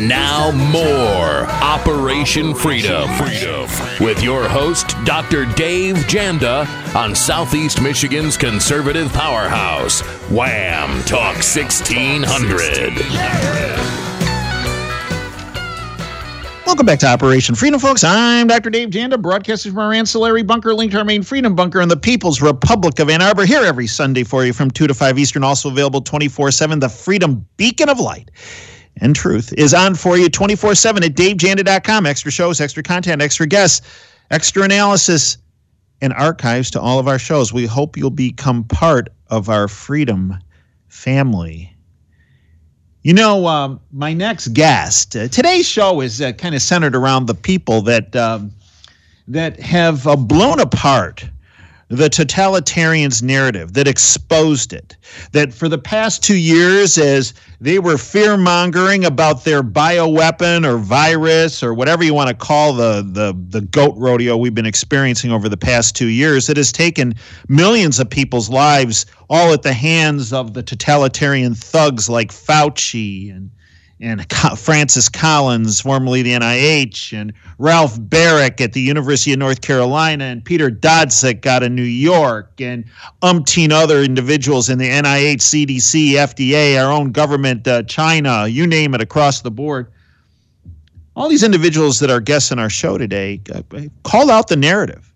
And now more Operation Freedom. Freedom. With your host, Dr. Dave Janda on Southeast Michigan's conservative powerhouse, Wham Talk 1600. Welcome back to Operation Freedom, folks. I'm Dr. Dave Janda, broadcasting from our ancillary bunker linked to our main Freedom Bunker in the People's Republic of Ann Arbor, here every Sunday for you from 2 to 5 Eastern, also available 24 7. The Freedom Beacon of Light and Truth is on for you 24 7 at davejanda.com. Extra shows, extra content, extra guests, extra analysis, and archives to all of our shows. We hope you'll become part of our Freedom family. You know, um, my next guest, uh, today's show is uh, kind of centered around the people that um, that have uh, blown apart the totalitarians narrative that exposed it. That for the past two years, as they were fear mongering about their bioweapon or virus or whatever you want to call the, the, the goat rodeo we've been experiencing over the past two years, it has taken millions of people's lives all at the hands of the totalitarian thugs like Fauci and and Francis Collins, formerly the NIH, and Ralph Baric at the University of North Carolina, and Peter Daszak out of New York, and umpteen other individuals in the NIH, CDC, FDA, our own government, uh, China, you name it, across the board. All these individuals that are guests in our show today uh, called out the narrative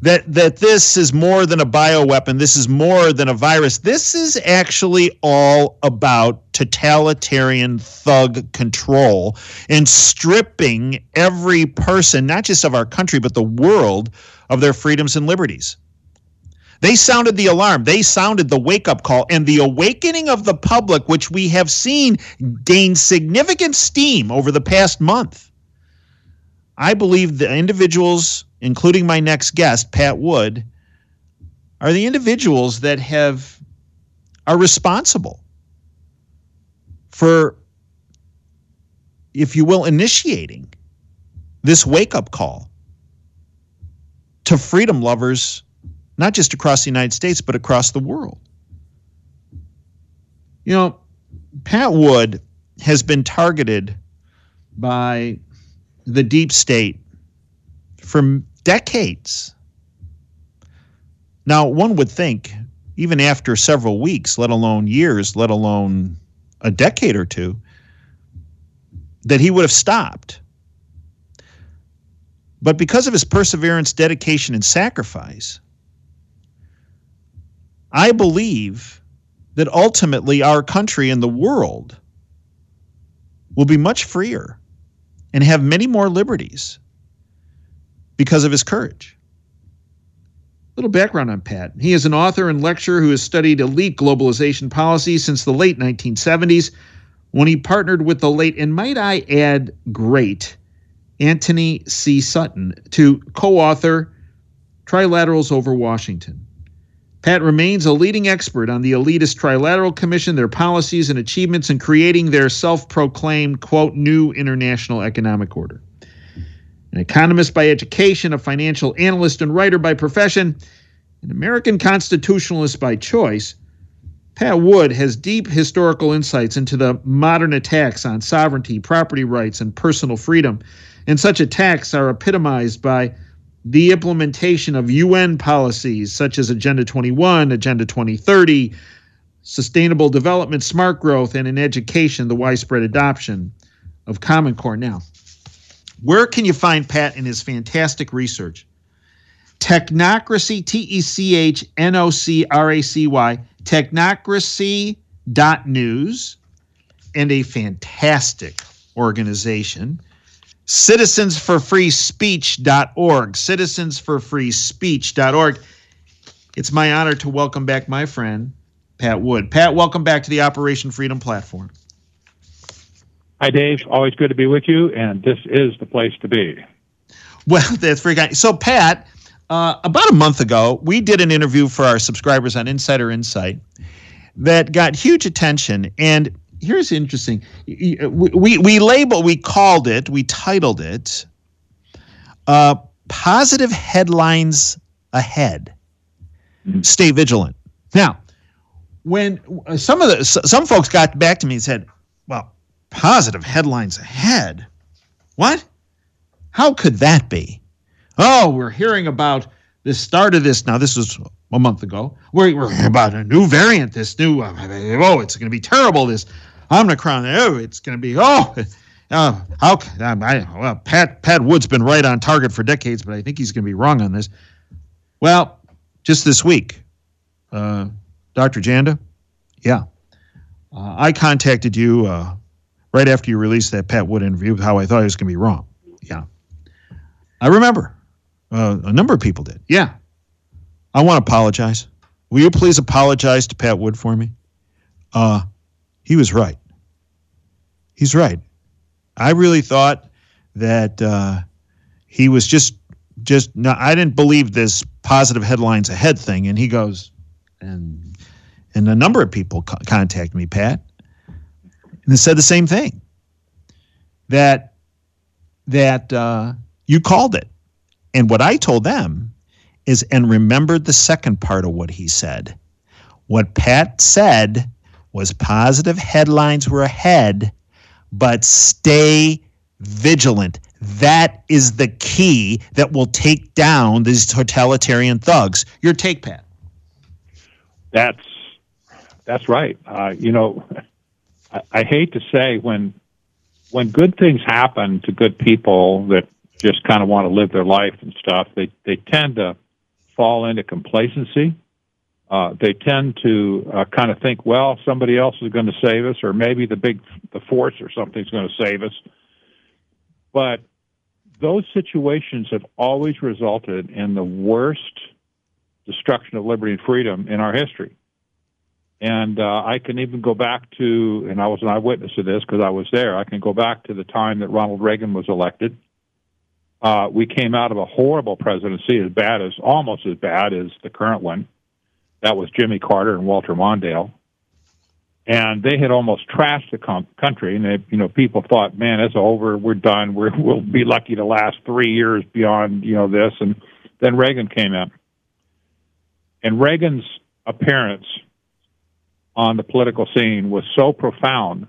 that that this is more than a bioweapon. This is more than a virus. This is actually all about totalitarian thug control and stripping every person not just of our country but the world of their freedoms and liberties. They sounded the alarm. They sounded the wake up call. And the awakening of the public which we have seen gain significant steam over the past month. I believe the individuals including my next guest, Pat Wood, are the individuals that have are responsible for, if you will, initiating this wake up call to freedom lovers, not just across the United States, but across the world. You know, Pat Wood has been targeted by the deep state for decades. Now, one would think, even after several weeks, let alone years, let alone a decade or two, that he would have stopped. But because of his perseverance, dedication, and sacrifice, I believe that ultimately our country and the world will be much freer and have many more liberties because of his courage. Little background on Pat. He is an author and lecturer who has studied elite globalization policy since the late 1970s when he partnered with the late, and might I add, great Anthony C. Sutton to co author Trilaterals over Washington. Pat remains a leading expert on the elitist Trilateral Commission, their policies and achievements in creating their self proclaimed, quote, new international economic order an economist by education, a financial analyst and writer by profession, an American constitutionalist by choice, Pat Wood has deep historical insights into the modern attacks on sovereignty, property rights, and personal freedom. And such attacks are epitomized by the implementation of UN policies such as Agenda 21, Agenda 2030, sustainable development, smart growth, and in education, the widespread adoption of Common Core. Now, where can you find Pat and his fantastic research? Technocracy, T E C H N O C R A C Y, technocracy.news, and a fantastic organization, citizensforfreespeech.org. Citizensforfreespeech.org. It's my honor to welcome back my friend, Pat Wood. Pat, welcome back to the Operation Freedom platform. Hi, Dave. Always good to be with you, and this is the place to be. Well, that's very kind. So, Pat, uh, about a month ago, we did an interview for our subscribers on Insider Insight that got huge attention. And here's interesting: we we, we labeled, we called it, we titled it, uh, "Positive Headlines Ahead." Mm-hmm. Stay vigilant. Now, when uh, some of the some folks got back to me and said, "Well, positive headlines ahead. What? How could that be? Oh, we're hearing about the start of this. Now, this was a month ago. We're, we're about a new variant, this new, uh, oh, it's going to be terrible. This Omicron, oh, it's going to be, oh, uh, how, um, I, well, Pat, Pat Wood's been right on target for decades, but I think he's going to be wrong on this. Well, just this week, uh, Dr. Janda, yeah, uh, I contacted you uh, right after you released that Pat Wood interview, how I thought I was going to be wrong. Yeah. I remember. Uh, a number of people did. Yeah. I want to apologize. Will you please apologize to Pat Wood for me? Uh, he was right. He's right. I really thought that uh, he was just just no, I didn't believe this positive headlines ahead thing. And he goes, and and a number of people co- contact me, Pat, and said the same thing. That that uh, you called it, and what I told them is, and remembered the second part of what he said. What Pat said was positive headlines were ahead, but stay vigilant. That is the key that will take down these totalitarian thugs. Your take, Pat. That's that's right. Uh, you know, I, I hate to say when when good things happen to good people that just kind of want to live their life and stuff, they they tend to fall into complacency. Uh, they tend to uh, kind of think, well, somebody else is going to save us, or maybe the big the force or something's going to save us. But those situations have always resulted in the worst destruction of liberty and freedom in our history. And uh, I can even go back to, and I was an eyewitness to this because I was there. I can go back to the time that Ronald Reagan was elected. Uh, we came out of a horrible presidency, as bad as, almost as bad as the current one. That was Jimmy Carter and Walter Mondale and they had almost trashed the com- country. And they, you know, people thought, "Man, it's over. We're done. We're, we'll be lucky to last three years beyond, you know, this." And then Reagan came in, and Reagan's appearance on the political scene was so profound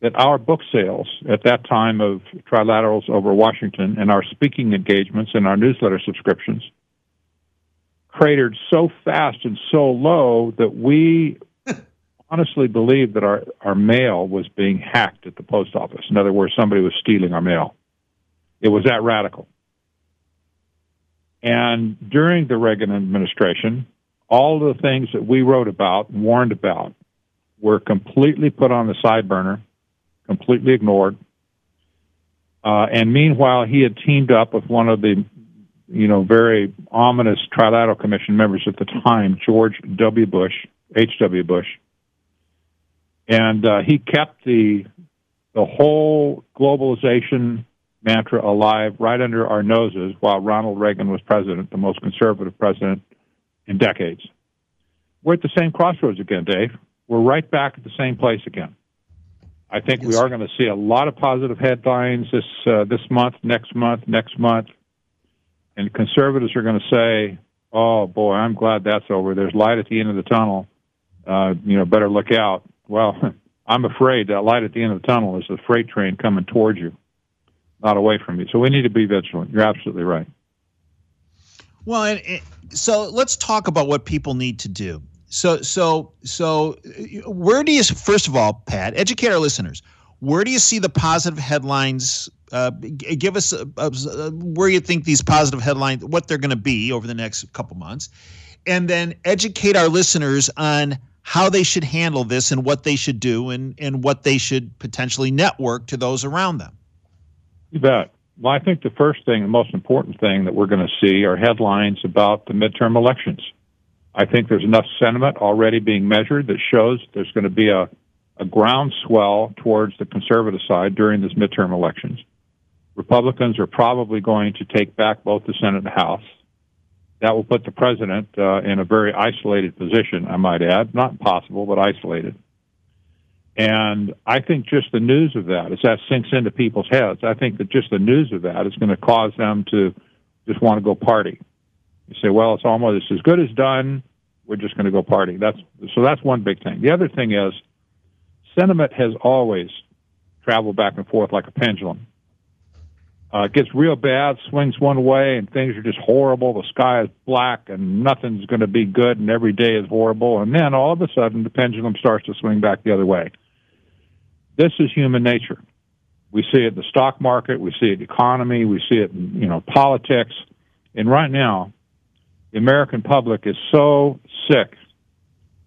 that our book sales at that time of trilaterals over Washington and our speaking engagements and our newsletter subscriptions cratered so fast and so low that we honestly believed that our, our mail was being hacked at the post office. In other words, somebody was stealing our mail. It was that radical. And during the Reagan administration, all the things that we wrote about and warned about were completely put on the side burner, completely ignored. Uh, and meanwhile, he had teamed up with one of the, you know, very ominous Trilateral Commission members at the time, George W. Bush, H.W. Bush, and uh, he kept the the whole globalization mantra alive right under our noses while Ronald Reagan was president, the most conservative president in decades. We're at the same crossroads again, Dave. We're right back at the same place again. I think yes. we are going to see a lot of positive headlines this uh, this month, next month, next month, and conservatives are going to say, "Oh boy, I'm glad that's over. There's light at the end of the tunnel. Uh, you know, better look out." Well, I'm afraid that light at the end of the tunnel is a freight train coming towards you, not away from you. So we need to be vigilant. You're absolutely right. Well, and, and, so let's talk about what people need to do. So, so, so, where do you first of all, Pat, educate our listeners? Where do you see the positive headlines? Uh, give us a, a, a, where you think these positive headlines, what they're going to be over the next couple months, and then educate our listeners on how they should handle this and what they should do and, and what they should potentially network to those around them. You bet. Well, I think the first thing, the most important thing that we're going to see are headlines about the midterm elections. I think there's enough sentiment already being measured that shows there's going to be a, a groundswell towards the conservative side during this midterm elections. Republicans are probably going to take back both the Senate and the House that will put the president uh, in a very isolated position, I might add. Not possible, but isolated. And I think just the news of that, as that sinks into people's heads, I think that just the news of that is going to cause them to just want to go party. You say, well, it's almost as good as done. We're just going to go party. That's so. That's one big thing. The other thing is sentiment has always traveled back and forth like a pendulum. Uh, it gets real bad, swings one way, and things are just horrible. The sky is black, and nothing's going to be good, and every day is horrible. And then all of a sudden, the pendulum starts to swing back the other way. This is human nature. We see it in the stock market, we see it in the economy, we see it in you know politics, and right now, the American public is so sick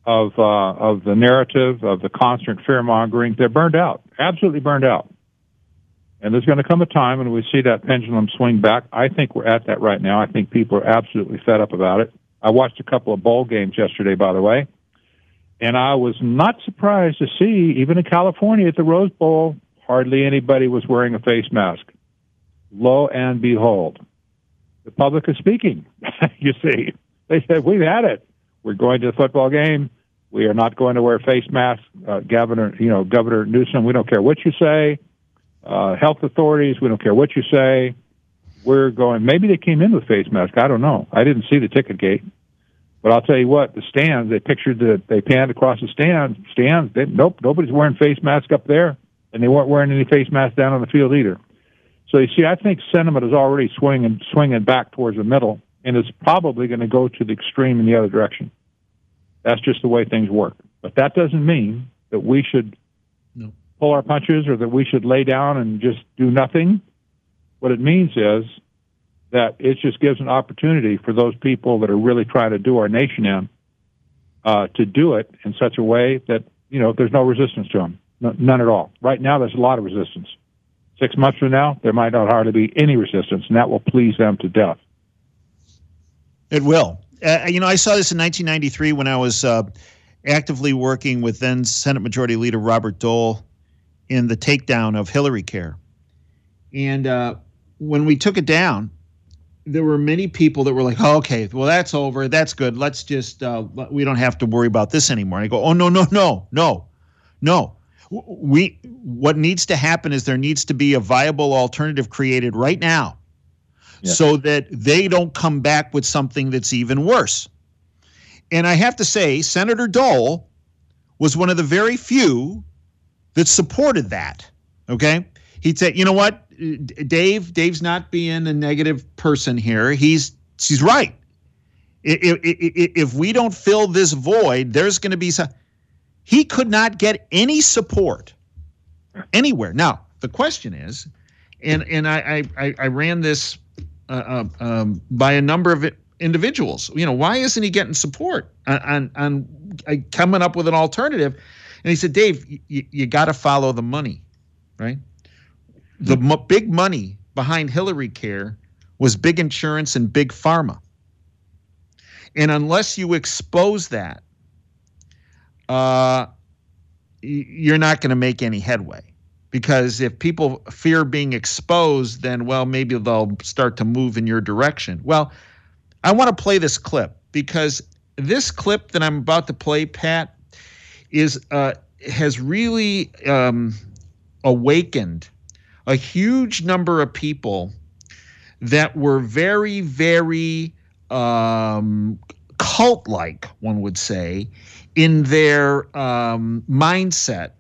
of uh, of the narrative of the constant fear mongering. They're burned out, absolutely burned out. And there's going to come a time when we see that pendulum swing back. I think we're at that right now. I think people are absolutely fed up about it. I watched a couple of bowl games yesterday, by the way, and I was not surprised to see, even in California at the Rose Bowl, hardly anybody was wearing a face mask. Lo and behold, the public is speaking. you see, they said, We've had it. We're going to the football game. We are not going to wear face masks. Uh, Governor, you know, Governor Newsom, we don't care what you say uh, health authorities. We don't care what you say. We're going. Maybe they came in with face masks. I don't know. I didn't see the ticket gate, but I'll tell you what. The stands. They pictured that they panned across the stands. Stands. They, nope. Nobody's wearing face masks up there, and they weren't wearing any face masks down on the field either. So you see, I think sentiment is already swinging swinging back towards the middle, and it's probably going to go to the extreme in the other direction. That's just the way things work. But that doesn't mean that we should no pull our punches or that we should lay down and just do nothing. What it means is that it just gives an opportunity for those people that are really trying to do our nation in uh, to do it in such a way that you know there's no resistance to them, no, none at all. Right now, there's a lot of resistance. Six months from now, there might not hardly be any resistance, and that will please them to death. It will. Uh, you know, I saw this in 1993 when I was uh, actively working with then Senate Majority Leader Robert Dole in the takedown of Hillary Care. And uh, when we took it down, there were many people that were like, oh, okay, well, that's over. That's good. Let's just, uh, we don't have to worry about this anymore. And I go, oh, no, no, no, no, no. We, what needs to happen is there needs to be a viable alternative created right now yeah. so that they don't come back with something that's even worse. And I have to say, Senator Dole was one of the very few that supported that. Okay. He'd say, you know what, Dave, Dave's not being a negative person here. He's she's right. If, if, if we don't fill this void, there's going to be some. He could not get any support anywhere. Now the question is, and and I I, I ran this uh, uh um, by a number of individuals. You know, why isn't he getting support on on, on uh, coming up with an alternative? And he said, Dave, you, you got to follow the money, right? The big money behind Hillary Care was big insurance and big pharma. And unless you expose that, uh, you're not going to make any headway. Because if people fear being exposed, then, well, maybe they'll start to move in your direction. Well, I want to play this clip because this clip that I'm about to play, Pat, is uh, has really um, awakened a huge number of people that were very, very um, cult like, one would say, in their um, mindset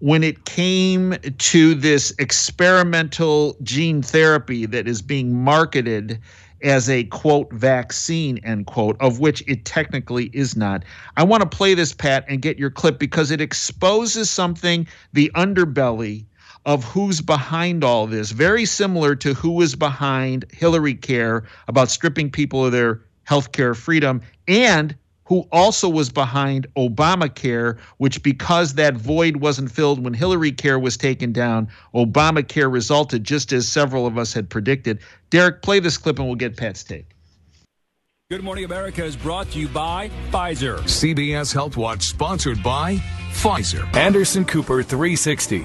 when it came to this experimental gene therapy that is being marketed as a quote vaccine end quote of which it technically is not. I want to play this pat and get your clip because it exposes something the underbelly of who's behind all this very similar to who was behind hillary care about stripping people of their health care freedom and who also was behind Obamacare, which because that void wasn't filled when Hillary Care was taken down, Obamacare resulted just as several of us had predicted. Derek, play this clip and we'll get Pat's take. Good Morning America is brought to you by Pfizer. CBS Health Watch sponsored by Pfizer. Anderson Cooper 360.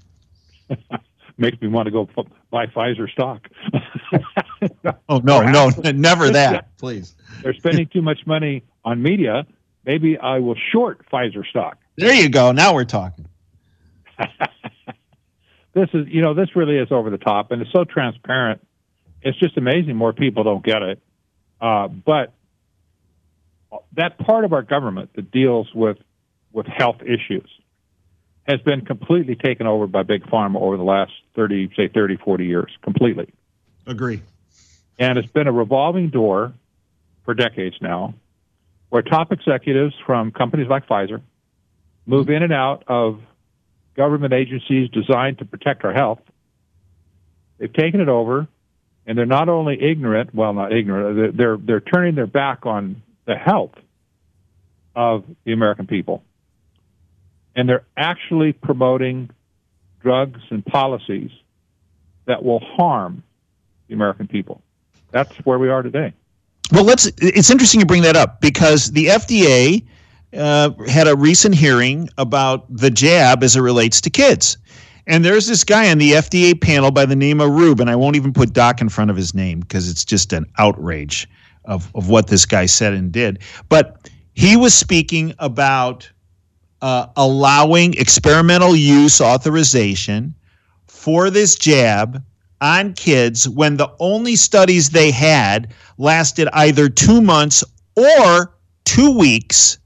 Makes me want to go buy Pfizer stock. oh no, no, never that, please. They're spending too much money on media. Maybe I will short Pfizer stock. There you go. Now we're talking. this is, you know, this really is over the top, and it's so transparent. It's just amazing. More people don't get it, uh, but that part of our government that deals with with health issues has been completely taken over by big pharma over the last 30 say 30 40 years completely. Agree. And it's been a revolving door for decades now where top executives from companies like Pfizer move in and out of government agencies designed to protect our health. They've taken it over and they're not only ignorant well not ignorant they're they're turning their back on the health of the American people and they're actually promoting drugs and policies that will harm the American people. That's where we are today. Well, let's. It's interesting you bring that up because the FDA uh, had a recent hearing about the jab as it relates to kids. And there's this guy on the FDA panel by the name of Rube, and I won't even put Doc in front of his name because it's just an outrage of, of what this guy said and did. But he was speaking about uh, allowing experimental use authorization for this jab on kids when the only studies they had lasted either two months or two weeks.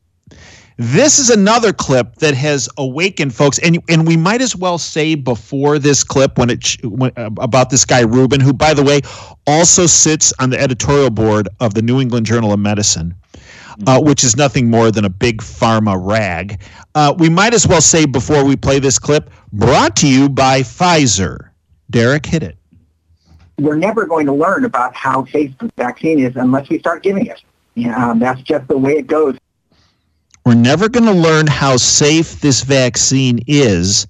This is another clip that has awakened folks, and and we might as well say before this clip when it when, about this guy Rubin, who by the way also sits on the editorial board of the New England Journal of Medicine uh, which is nothing more than a big pharma rag. Uh, we might as well say before we play this clip, brought to you by Pfizer. Derek, hit it. We're never going to learn about how safe the vaccine is unless we start giving it. Yeah, um, that's just the way it goes. We're never going to learn how safe this vaccine is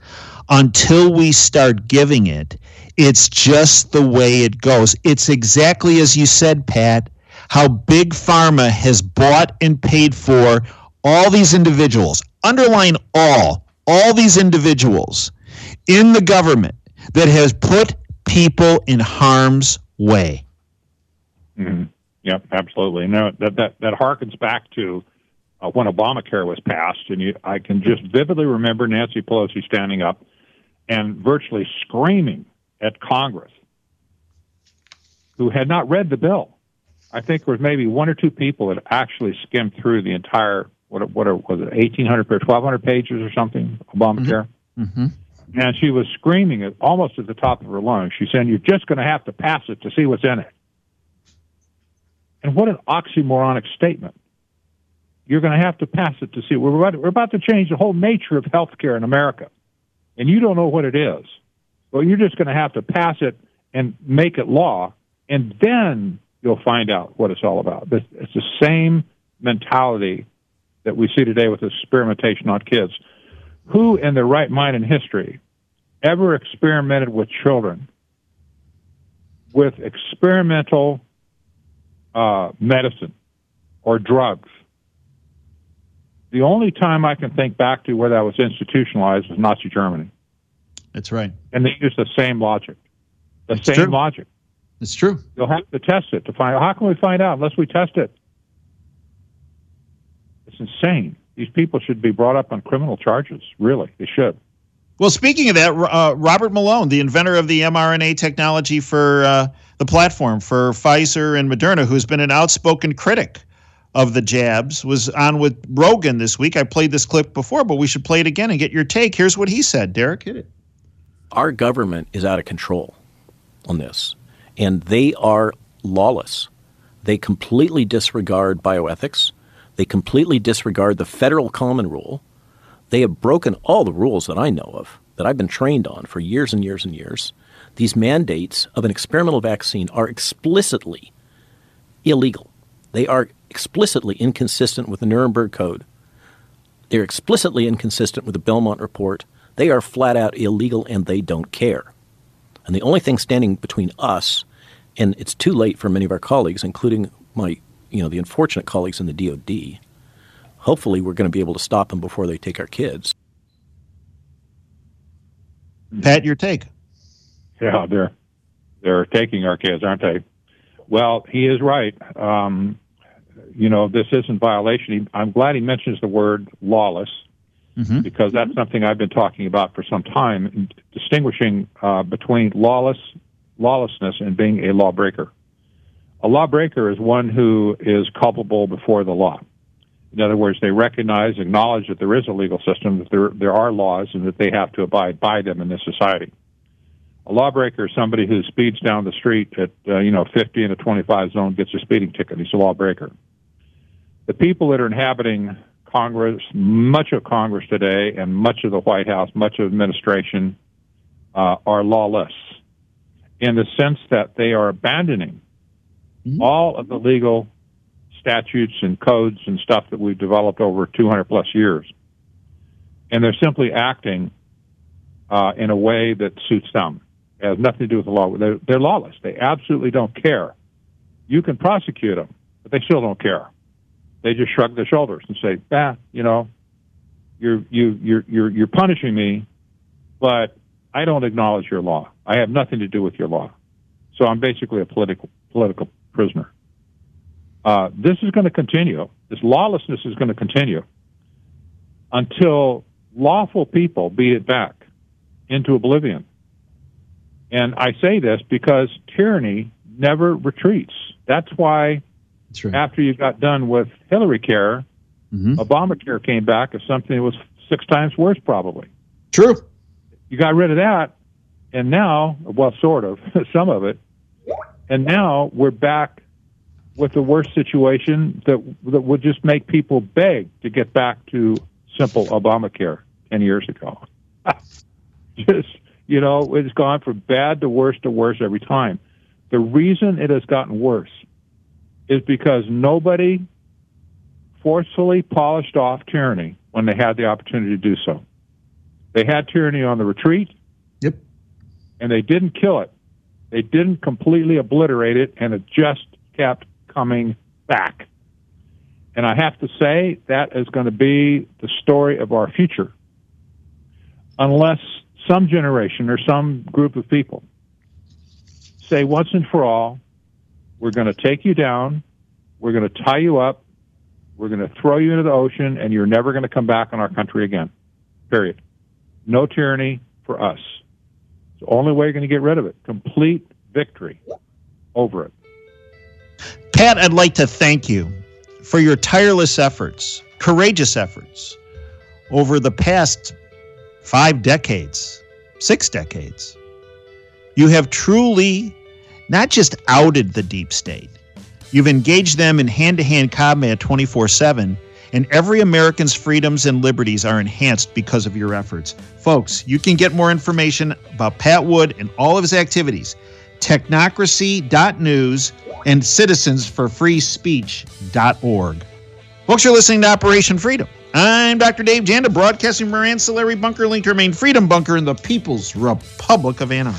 until we start giving it. It's just the way it goes. It's exactly as you said, Pat how big pharma has bought and paid for all these individuals, underline all, all these individuals in the government that has put people in harm's way. Mm-hmm. Yep, absolutely. No, that that that harkens back to uh, when Obamacare was passed, and you, I can just vividly remember Nancy Pelosi standing up and virtually screaming at Congress, who had not read the bill I think there was maybe one or two people that actually skimmed through the entire what what was it eighteen hundred or twelve hundred pages or something Obamacare. Mm-hmm. Mm-hmm. And she was screaming it almost at the top of her lungs. She said, "You're just going to have to pass it to see what's in it." And what an oxymoronic statement! You're going to have to pass it to see. We're about, we're about to change the whole nature of healthcare in America, and you don't know what it is. Well, you're just going to have to pass it and make it law, and then you'll find out what it's all about. It's the same mentality that we see today with experimentation on kids. Who in their right mind in history ever experimented with children with experimental uh, medicine or drugs? The only time I can think back to where that was institutionalized was Nazi Germany. That's right. And they used the same logic. The That's same true. logic. It's true. You'll have to test it to find. How can we find out unless we test it? It's insane. These people should be brought up on criminal charges. Really, they should. Well, speaking of that, uh, Robert Malone, the inventor of the mRNA technology for uh, the platform for Pfizer and Moderna, who's been an outspoken critic of the jabs, was on with Rogan this week. I played this clip before, but we should play it again and get your take. Here's what he said. Derek, hit it. Our government is out of control on this and they are lawless. They completely disregard bioethics. They completely disregard the federal common rule. They have broken all the rules that I know of that I've been trained on for years and years and years, these mandates of an experimental vaccine are explicitly illegal. They are explicitly inconsistent with the Nuremberg Code. They're explicitly inconsistent with the Belmont Report. They are flat out illegal and they don't care. And the only thing standing between us and it's too late for many of our colleagues, including my, you know, the unfortunate colleagues in the DoD. Hopefully, we're going to be able to stop them before they take our kids. Pat, your take? Yeah, they're they're taking our kids, aren't they? Well, he is right. Um, you know, this isn't violation. I'm glad he mentions the word lawless mm-hmm. because that's something I've been talking about for some time, distinguishing uh, between lawless lawlessness and being a lawbreaker. A lawbreaker is one who is culpable before the law. In other words, they recognize, acknowledge that there is a legal system, that there, there are laws, and that they have to abide by them in this society. A lawbreaker is somebody who speeds down the street at, uh, you know, 50 in a 25 zone, gets a speeding ticket. He's a lawbreaker. The people that are inhabiting Congress, much of Congress today, and much of the White House, much of administration, uh, are lawless in the sense that they are abandoning mm-hmm. all of the legal statutes and codes and stuff that we've developed over 200 plus years. And they're simply acting uh, in a way that suits them. It has nothing to do with the law. They're, they're lawless. They absolutely don't care. You can prosecute them, but they still don't care. They just shrug their shoulders and say, "Ah, you know, you're you you're you're you're punishing me, but I don't acknowledge your law. I have nothing to do with your law. So I'm basically a political political prisoner. Uh, this is going to continue. This lawlessness is going to continue until lawful people beat it back into oblivion. And I say this because tyranny never retreats. That's why After you got done with Hillary Care, mm-hmm. Obamacare came back as something that was six times worse, probably. True you got rid of that, and now, well, sort of, some of it, and now we're back with the worst situation that that would just make people beg to get back to simple Obamacare ten years ago. just you know, it's gone from bad to worse to worse every time. The reason it has gotten worse is because nobody forcefully polished off tyranny when they had the opportunity to do so. They had tyranny on the retreat. Yep. And they didn't kill it. They didn't completely obliterate it, and it just kept coming back. And I have to say, that is going to be the story of our future. Unless some generation or some group of people say once and for all, we're going to take you down, we're going to tie you up, we're going to throw you into the ocean, and you're never going to come back on our country again. Period. No tyranny for us. It's the only way you're going to get rid of it. Complete victory over it. Pat, I'd like to thank you for your tireless efforts, courageous efforts over the past five decades, six decades. You have truly not just outed the deep state, you've engaged them in hand to hand combat 24 7 and every American's freedoms and liberties are enhanced because of your efforts. Folks, you can get more information about Pat Wood and all of his activities. Technocracy.news and citizensforfreespeech.org. Folks, you're listening to Operation Freedom. I'm Dr. Dave Janda, broadcasting from our ancillary bunker linked to main freedom bunker in the People's Republic of Anna.